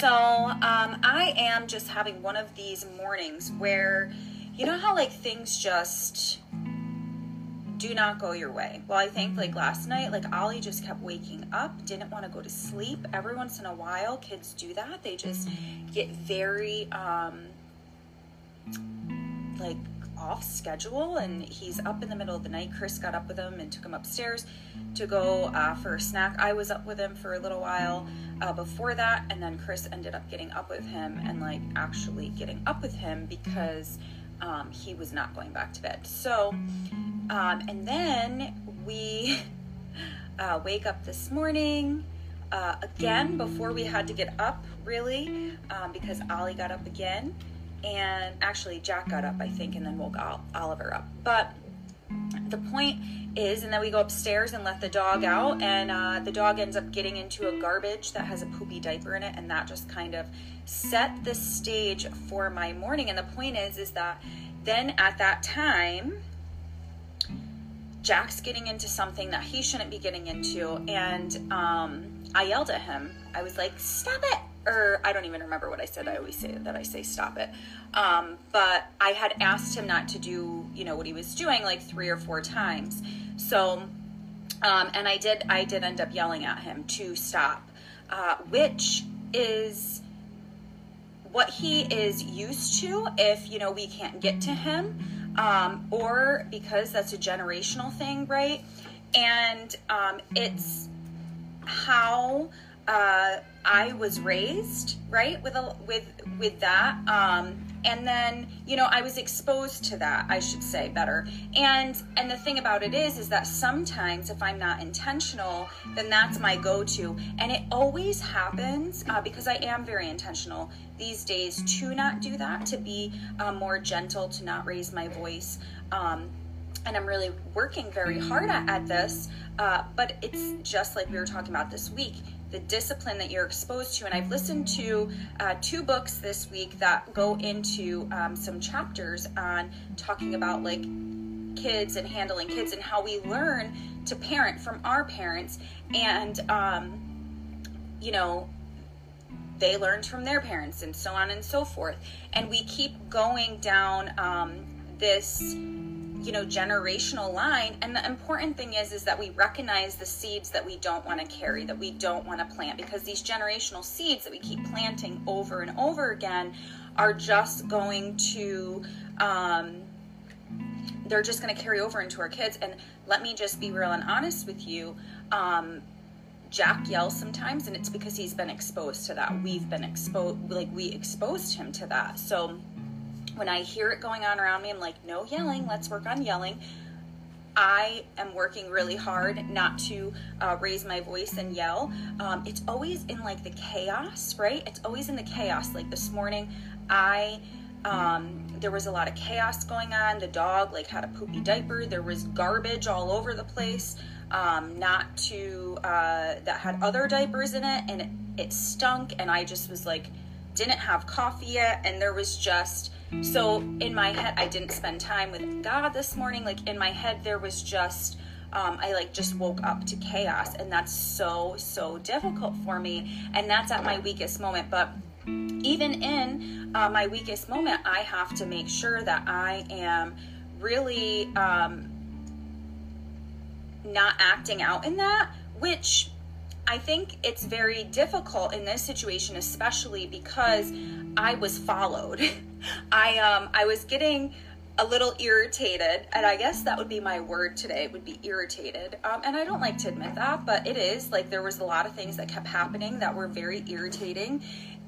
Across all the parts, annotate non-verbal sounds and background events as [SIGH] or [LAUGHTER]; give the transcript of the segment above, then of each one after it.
So, um, I am just having one of these mornings where, you know how like things just do not go your way. Well, I think like last night, like Ollie just kept waking up, didn't want to go to sleep. Every once in a while, kids do that. They just get very, um, like off schedule and he's up in the middle of the night. Chris got up with him and took him upstairs to go uh, for a snack. I was up with him for a little while uh, before that, and then Chris ended up getting up with him and like actually getting up with him because um, he was not going back to bed. So, um, and then we [LAUGHS] uh, wake up this morning. Uh, again, before we had to get up, really, um, because Ollie got up again and actually Jack got up, I think, and then woke Oliver up. But the point is, and then we go upstairs and let the dog out, and uh, the dog ends up getting into a garbage that has a poopy diaper in it, and that just kind of set the stage for my morning. And the point is, is that then at that time, Jack's getting into something that he shouldn't be getting into, and um, I yelled at him. I was like, "Stop it!" or I don't even remember what I said. I always say that I say stop it. Um, but I had asked him not to do, you know, what he was doing like three or four times. So, um, and I did, I did end up yelling at him to stop, uh, which is what he is used to if, you know, we can't get to him, um, or because that's a generational thing, right? And um, it's how uh, I was raised right with a with with that um and then you know I was exposed to that I should say better. And and the thing about it is is that sometimes if I'm not intentional then that's my go-to. And it always happens uh, because I am very intentional these days to not do that to be uh, more gentle to not raise my voice um, and I'm really working very hard at, at this uh, but it's just like we were talking about this week the discipline that you're exposed to. And I've listened to uh, two books this week that go into um, some chapters on talking about like kids and handling kids and how we learn to parent from our parents. And, um, you know, they learned from their parents and so on and so forth. And we keep going down um, this you know generational line and the important thing is is that we recognize the seeds that we don't want to carry that we don't want to plant because these generational seeds that we keep planting over and over again are just going to um, they're just going to carry over into our kids and let me just be real and honest with you um, Jack yells sometimes, and it's because he's been exposed to that. We've been exposed, like we exposed him to that. So when I hear it going on around me, I'm like, no yelling, let's work on yelling. I am working really hard not to uh, raise my voice and yell. Um, it's always in like the chaos, right? It's always in the chaos. Like this morning, I um, there was a lot of chaos going on. The dog like had a poopy diaper. There was garbage all over the place. Um, not to uh, that had other diapers in it, and it, it stunk. And I just was like, didn't have coffee yet, and there was just so in my head, I didn't spend time with God this morning. Like in my head, there was just, um, I like just woke up to chaos. And that's so, so difficult for me. And that's at my weakest moment. But even in uh, my weakest moment, I have to make sure that I am really um, not acting out in that, which I think it's very difficult in this situation, especially because I was followed. [LAUGHS] I um I was getting a little irritated, and I guess that would be my word today. Would be irritated, um, and I don't like to admit that, but it is like there was a lot of things that kept happening that were very irritating,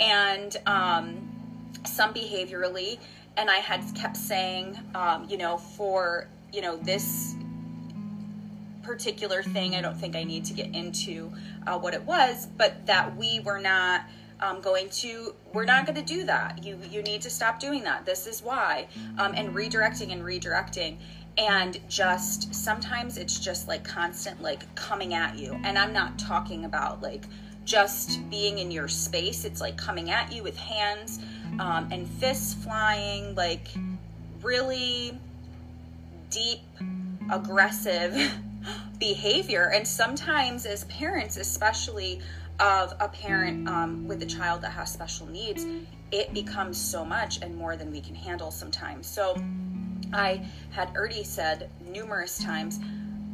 and um, some behaviorally, and I had kept saying, um, you know, for you know this particular thing, I don't think I need to get into uh, what it was, but that we were not um, going to we're not going to do that. You you need to stop doing that. This is why um, and redirecting and redirecting. And just sometimes it's just like constant like coming at you. And i'm not talking about like just being in your space. It's like coming at you with hands um, and fists flying like really deep aggressive [LAUGHS] behavior and sometimes as parents especially of a parent um, with a child that has special needs, it becomes so much and more than we can handle sometimes. So I had already said numerous times,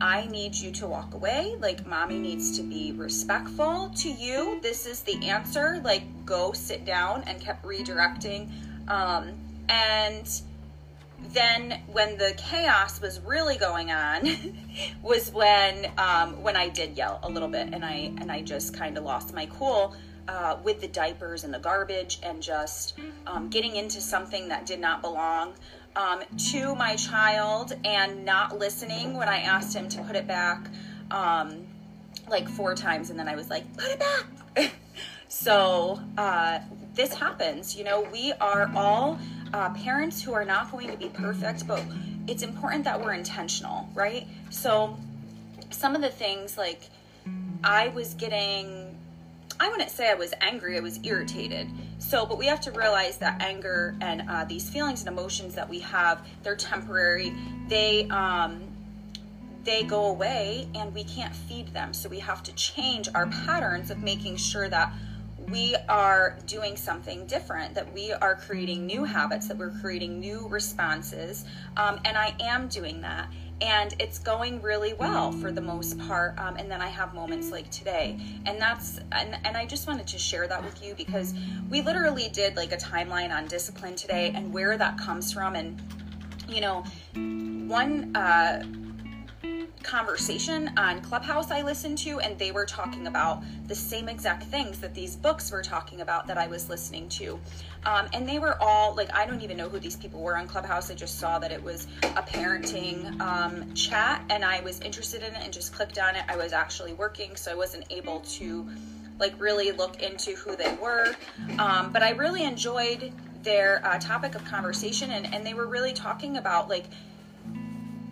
I need you to walk away. Like, mommy needs to be respectful to you. This is the answer. Like, go sit down and kept redirecting. Um, and then when the chaos was really going on [LAUGHS] was when um, when I did yell a little bit and I and I just kind of lost my cool uh, with the diapers and the garbage and just um, getting into something that did not belong um, to my child and not listening when I asked him to put it back um, like four times and then I was like put it back! [LAUGHS] So uh, this happens you know we are all uh, parents who are not going to be perfect, but it's important that we're intentional, right? So, some of the things like I was getting, I wouldn't say I was angry, I was irritated. So, but we have to realize that anger and uh, these feelings and emotions that we have, they're temporary. They, um, they go away and we can't feed them. So we have to change our patterns of making sure that we are doing something different, that we are creating new habits, that we're creating new responses. Um, and I am doing that. And it's going really well for the most part. Um, and then I have moments like today. And that's, and, and I just wanted to share that with you because we literally did like a timeline on discipline today and where that comes from. And, you know, one, uh, conversation on Clubhouse I listened to, and they were talking about the same exact things that these books were talking about that I was listening to. Um, and they were all like, I don't even know who these people were on Clubhouse. I just saw that it was a parenting um, chat, and I was interested in it and just clicked on it. I was actually working, so I wasn't able to like really look into who they were. Um, but I really enjoyed their uh, topic of conversation, and, and they were really talking about like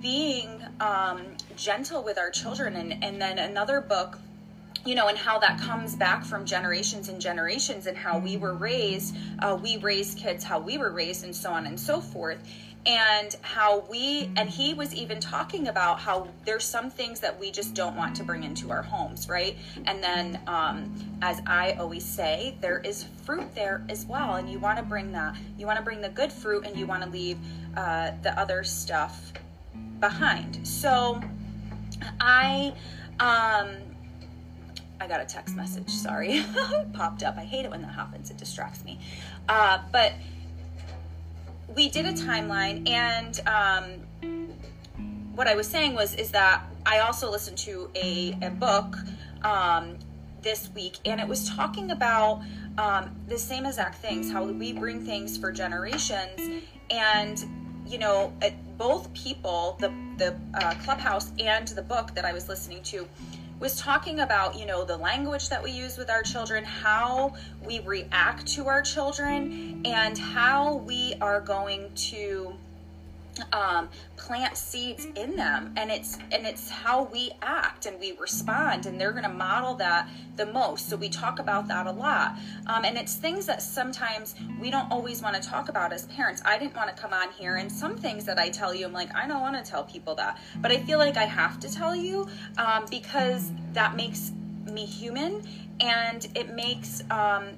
being um, gentle with our children. And, and then another book, you know, and how that comes back from generations and generations and how we were raised, uh, we raised kids how we were raised, and so on and so forth. And how we, and he was even talking about how there's some things that we just don't want to bring into our homes, right? And then, um, as I always say, there is fruit there as well. And you want to bring that, you want to bring the good fruit and you want to leave uh, the other stuff behind. So I um I got a text message, sorry. it [LAUGHS] popped up. I hate it when that happens. It distracts me. Uh, but we did a timeline and um, what I was saying was is that I also listened to a, a book um, this week and it was talking about um, the same exact things how we bring things for generations and you know both people, the the uh, clubhouse and the book that I was listening to, was talking about you know the language that we use with our children, how we react to our children, and how we are going to um, plant seeds in them. And it's and it's how we act and we respond and they're going to model that the most. So we talk about that a lot. Um, and it's things that sometimes we don't always want to talk about as parents. I didn't want to come on here and some things that i tell you i'm like i don't want to tell people that. But i feel like i have to tell you um, because that makes me human and it makes um,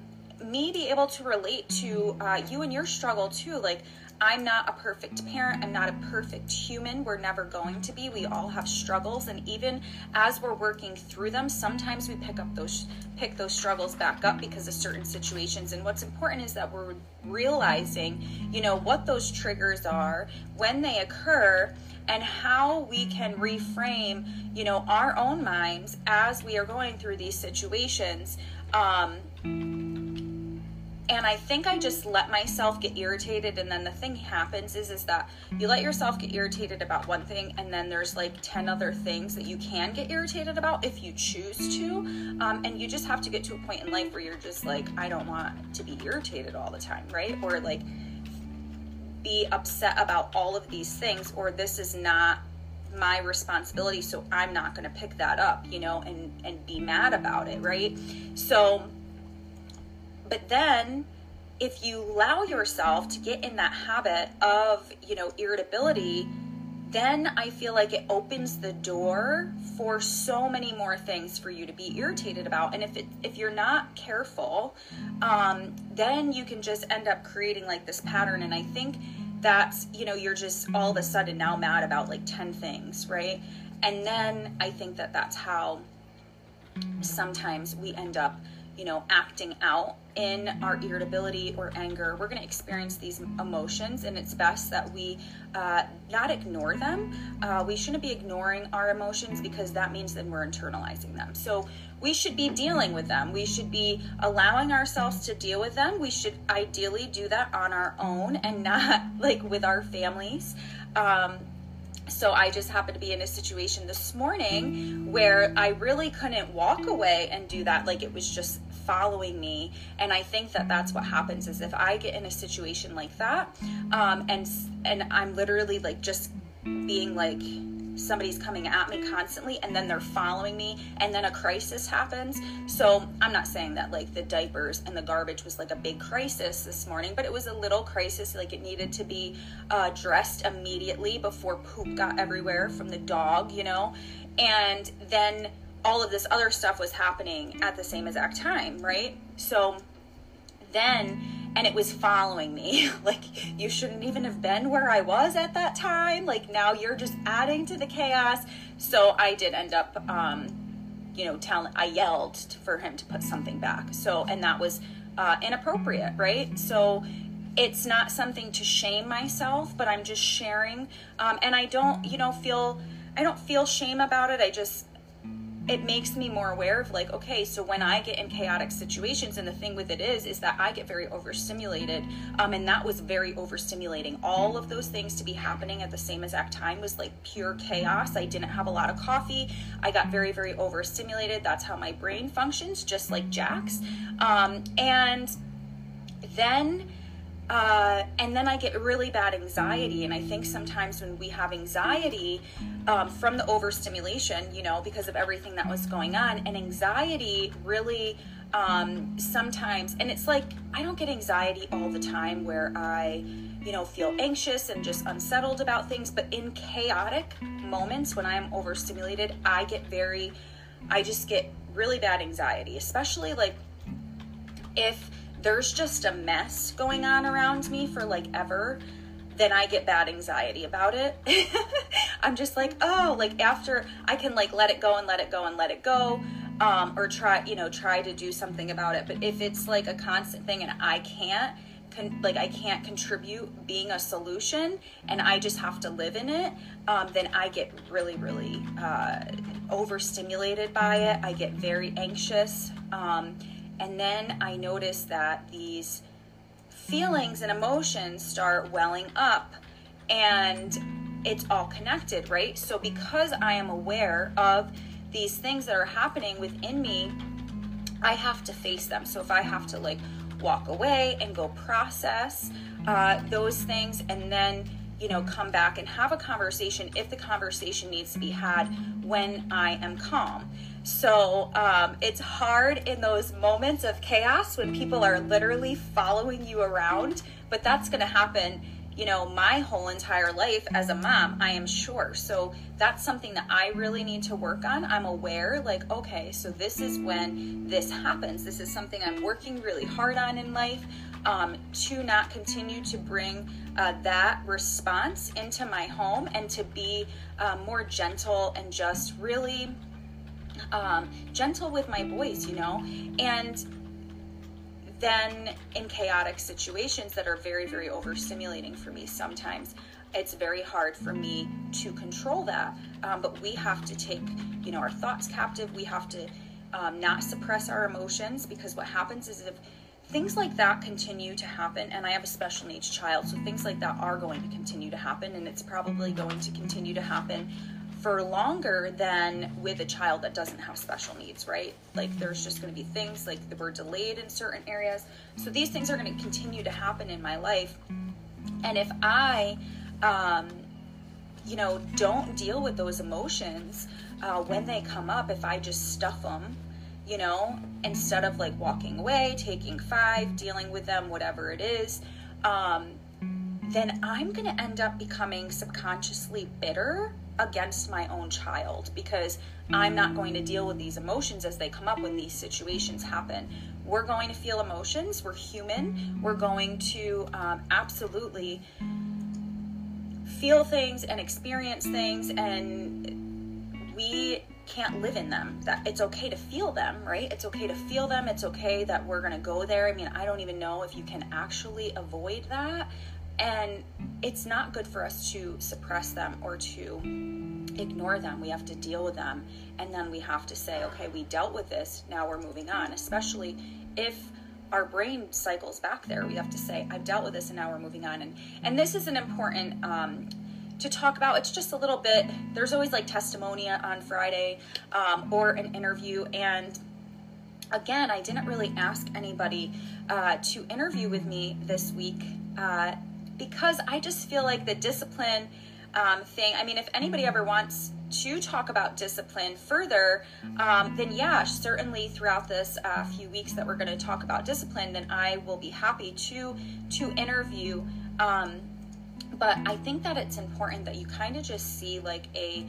me be able to relate to uh, you and your struggle too. Like I'm not a perfect parent. I'm not a perfect human. We're never going to be. We all have struggles and even as we're working through them, sometimes we pick up those pick those struggles back up because of certain situations. And what's important is that we're realizing, you know, what those triggers are, when they occur, and how we can reframe, you know, our own minds as we are going through these situations. Um, and i think i just let myself get irritated and then the thing happens is is that you let yourself get irritated about one thing and then there's like 10 other things that you can get irritated about if you choose to. Um, and you just have to get to a point in life where you're just like i don't want to be irritated all the time right? Or like be upset about all of these things or this is not my responsibility so i'm not going to pick that up you know and and be mad about it right? So but then if you allow yourself to get in that habit of, you know, irritability, then I feel like it opens the door for so many more things for you to be irritated about. And if it, if you're not careful, um, then you can just end up creating like this pattern. And I think that's you know you're just all of a sudden now mad about like 10 things right and then i think that that's how sometimes we end up you know acting out in our irritability or anger we're going to experience these emotions and it's best that we uh, not ignore them uh, we shouldn't be ignoring our emotions because that means that we're internalizing them so we should be dealing with them. We should be allowing ourselves to deal with them. We should ideally do that on our own and not [LAUGHS] like with our families. Um, so I just happened to be in a situation this morning where I really couldn't walk away and do that. Like it was just following me. And I think that that's what happens is if I get in a situation like that, um, and and I'm literally like just being like somebody's coming at me constantly and then they're following me and then a crisis happens. So I'm not saying that like the diapers and the garbage was like a big crisis this morning, but it was a little crisis. Like it needed to be uh, dressed immediately before poop got everywhere from the dog, you know? And then all of this other stuff was happening at the same exact time, right? So then and it was following me. [LAUGHS] like, you shouldn't even have been where I was at that time. Like, now you're just adding to the chaos. So I did end up, um, you know, telling, I yelled for him to put something back. So, and that was uh, inappropriate, right? So, it's not something to shame myself, but I'm just sharing. Um, and I don't, you know, feel, I don't feel shame about it. I just, it makes me more aware of like okay so when i get in chaotic situations and the thing with it is is that i get very overstimulated um, and that was very overstimulating. All of those things to be happening at the same exact time was like pure chaos. I didn't have a lot of coffee. I got very very overstimulated. That's how my brain functions just like jack's um, and then uh, and then I get really bad anxiety. And I think sometimes when we have anxiety um, from the overstimulation, you know, because of everything that was going on, and anxiety really um, sometimes, and it's like I don't get anxiety all the time where I, you know, feel anxious and just unsettled about things. But in chaotic moments when I'm overstimulated, I get very, I just get really bad anxiety, especially like if there's just a mess going on around me for like ever, then I get bad anxiety about it. [LAUGHS] I'm just like, oh, like after I can like let it go and let it go and let it go. Um, or try, you know, try to do something about it. But if it's like a constant thing and I can't, like I can't contribute being a solution and I just have to live in it, um, then I get really, really uh, overstimulated by it. I get very anxious. Um, and then I notice that these feelings and emotions start welling up and it's all connected, right? So, because I am aware of these things that are happening within me, I have to face them. So, if I have to like walk away and go process uh, those things and then you know come back and have a conversation if the conversation needs to be had when i am calm so um, it's hard in those moments of chaos when people are literally following you around, but that's going to happen, you know, my whole entire life as a mom, I am sure. So that's something that I really need to work on. I'm aware, like, okay, so this is when this happens. This is something I'm working really hard on in life um, to not continue to bring uh, that response into my home and to be uh, more gentle and just really um, gentle with my voice, you know, and then in chaotic situations that are very, very overstimulating for me sometimes, it's very hard for me to control that. Um, but we have to take, you know, our thoughts captive. We have to um, not suppress our emotions because what happens is if things like that continue to happen, and I have a special needs child, so things like that are going to continue to happen, and it's probably going to continue to happen for longer than with a child that doesn't have special needs, right? Like there's just going to be things like were delayed in certain areas. So these things are going to continue to happen in my life. And if I, um, you know, don't deal with those emotions uh, when they come up, if I just stuff them, you know, instead of like walking away, taking five, dealing with them, whatever it is, um, then I'm going to end up becoming subconsciously bitter against my own child because I'm not going to deal with these emotions as they come up when these situations happen. We're going to feel emotions. We're human. We're going to um, absolutely feel things and experience things, and we can't live in them. That it's okay to feel them, right? It's okay to feel them. It's okay that we're going to go there. I mean, I don't even know if you can actually avoid that. And it's not good for us to suppress them or to ignore them. We have to deal with them. And then we have to say, okay, we dealt with this. Now we're moving on, especially if our brain cycles back there. We have to say, I've dealt with this and now we're moving on. And, and this is an important, um, to talk about. It's just a little bit, there's always like testimony on Friday um, or an interview. And again, I didn't really ask anybody uh, to interview with me this week uh, because I just feel like the discipline um, thing, I mean, if anybody ever wants to talk about discipline further, um, then yeah, certainly throughout this uh, few weeks that we're going to talk about discipline, then I will be happy to to interview. Um, but I think that it's important that you kind of just see like a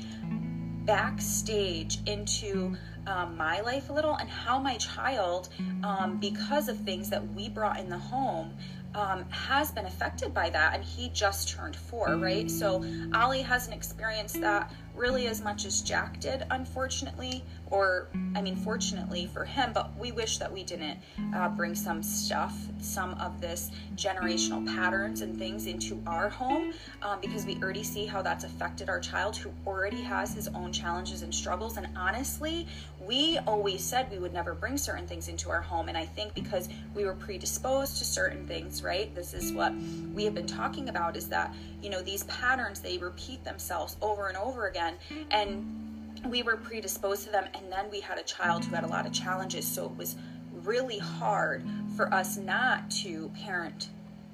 backstage into um, my life a little and how my child, um, because of things that we brought in the home, um, has been affected by that. And he just turned four, right? So Ollie hasn't experienced that really as much as Jack did, unfortunately or I mean, fortunately for him, but we wish that we didn't uh, bring some stuff, some of this generational patterns and things into our home um, because we already see how that's affected our child who already has his own challenges and struggles. And honestly, we always said we would never bring certain things into our home. And I think because we were predisposed to certain things, right? This is what we have been talking about is that, you know, these patterns, they repeat themselves over and over again. And we were predisposed to them and then we had a child who had a lot of challenges. So it was really hard for us not to parent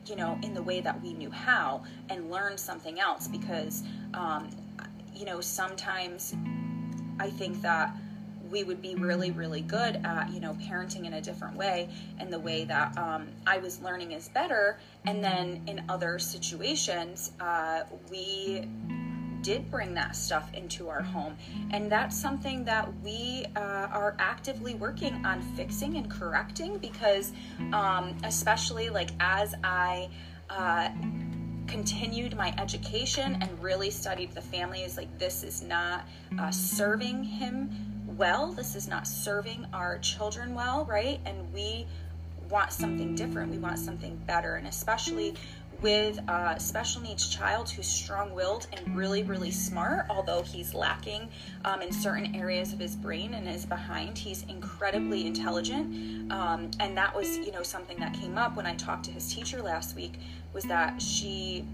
you know in the way that we knew how and learn something else because um, you know sometimes i think that we would be really really good at you know parenting in a different way and the way that um, i was learning is better. And then in other situations uh, we did bring that stuff into our home. And that's something that we uh, are actively working on fixing and correcting because, um, especially like as I, uh, continued my education and really studied the family is like this is not uh, serving him well. This is not serving our children well right? And we want something different. We want something better. And especially with a special needs child who's strong willed and really, really smart, although he's lacking um, in certain areas of his brain and is behind. He's incredibly intelligent. Um, and that was, you know, something that came up when I talked to his teacher last week was that she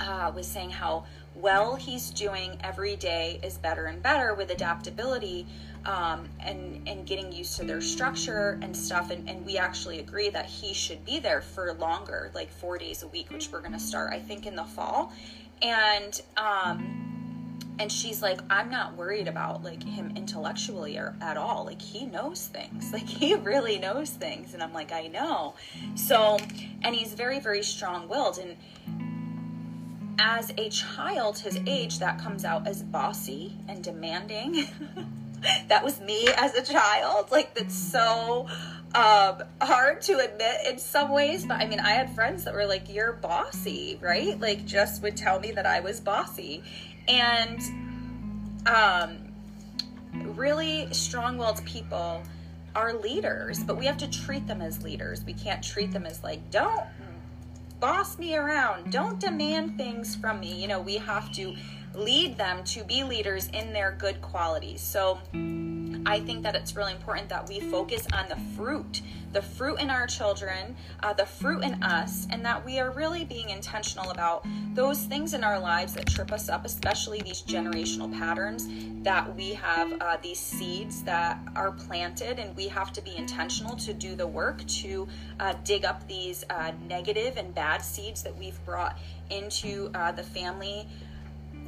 uh, was saying how well he's doing every day is better and better with adaptability um, and and getting used to their structure and stuff. And, and we actually agree that he should be there for longer, like four days a week, which we're going to start, I think, in the fall. And um, and she's like i'm not worried about like him intellectually or at all. Like he knows things. [LAUGHS] Like he really knows things. And i'm like i know. So and he's very very strong-willed. And as a child his age that comes out as bossy and demanding [LAUGHS] that was me as a child. Like that's so um, hard to admit in some ways, but I mean, I had friends that were like, "You're bossy," right? Like just would tell me that I was bossy, and um, really strong-willed people are leaders, but we have to treat them as leaders. We can't treat them as like, "Don't boss me around. Mm-hmm. Don't demand things from me." You know, we have to lead them to be leaders in their good qualities. So I think that it's really important that we focus on the fruit, the fruit in our children, uh, the fruit in us, and that we are really being intentional about those things in our lives that trip us up, especially these generational patterns that we have, uh, these seeds that are planted, and we have to be intentional to do the work to uh, dig up these uh, negative and bad seeds that we've brought into uh, the family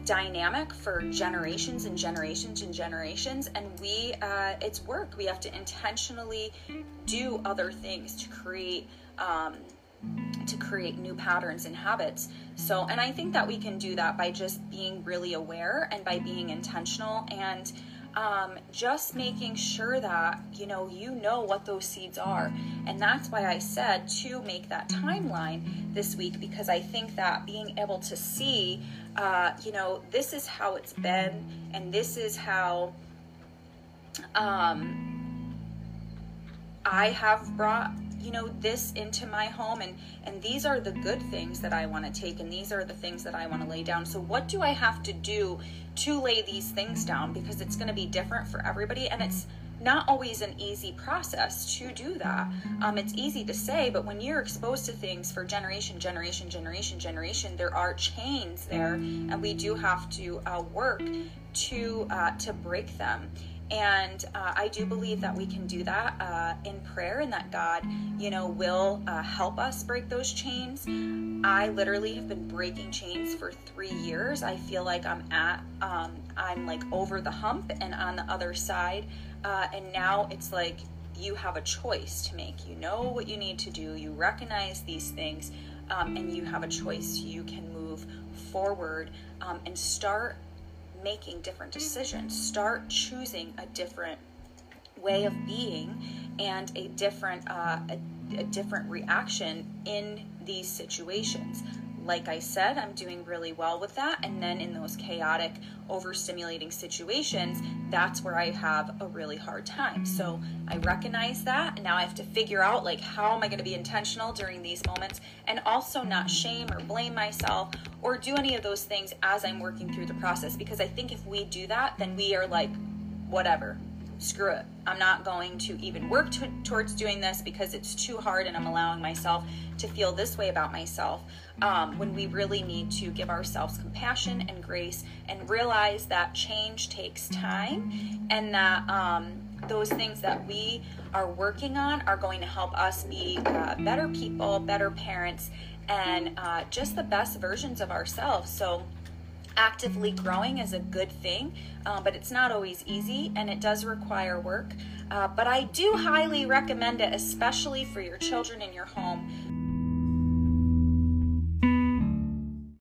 dynamic for generations and generations and generations and we uh, it's work we have to intentionally do other things to create um, to create new patterns and habits. So, and I think that we can do that by just being really aware and by being intentional and um, just making sure that you know you know what those seeds are. And that's why i said to make that timeline this week because i think that being able to see uh, you know this is how it's been and this is how um, i have brought you know this into my home and and these are the good things that i want to take and these are the things that i want to lay down so what do i have to do to lay these things down because it's going to be different for everybody and it's not always an easy process to do that. Um, it's easy to say, but when you're exposed to things for generation, generation, generation, generation, there are chains there, and we do have to uh, work to uh, to break them. And uh, I do believe that we can do that uh, in prayer and that God, you know, will uh, help us break those chains. I literally have been breaking chains for three years. I feel like I'm at, um, I'm like over the hump and on the other side. Uh, and now it's like you have a choice to make. You know what you need to do, you recognize these things, um, and you have a choice. You can move forward um, and start making different decisions. Start choosing a different way of being and a different uh, a, a different reaction in these situations like I said, I'm doing really well with that. And then in those chaotic, overstimulating situations, that's where I have a really hard time. So I recognize that. And now I have to figure out, like, how am I going to be intentional during these moments and also not shame or blame myself or do any of those things as I'm working through the process. Because I think if we do that, then we are like, whatever, screw it. I'm not going to even work t- towards doing this because it's too hard and I'm allowing myself to feel this way about myself. Um, when we really need to give ourselves compassion and grace and realize that change takes time and that um, those things that we are working on are going to help us be uh, better people, better parents, and uh, just the best versions of ourselves. So, actively growing is a good thing, uh, but it's not always easy and it does require work. Uh, but I do highly recommend it, especially for your children in your home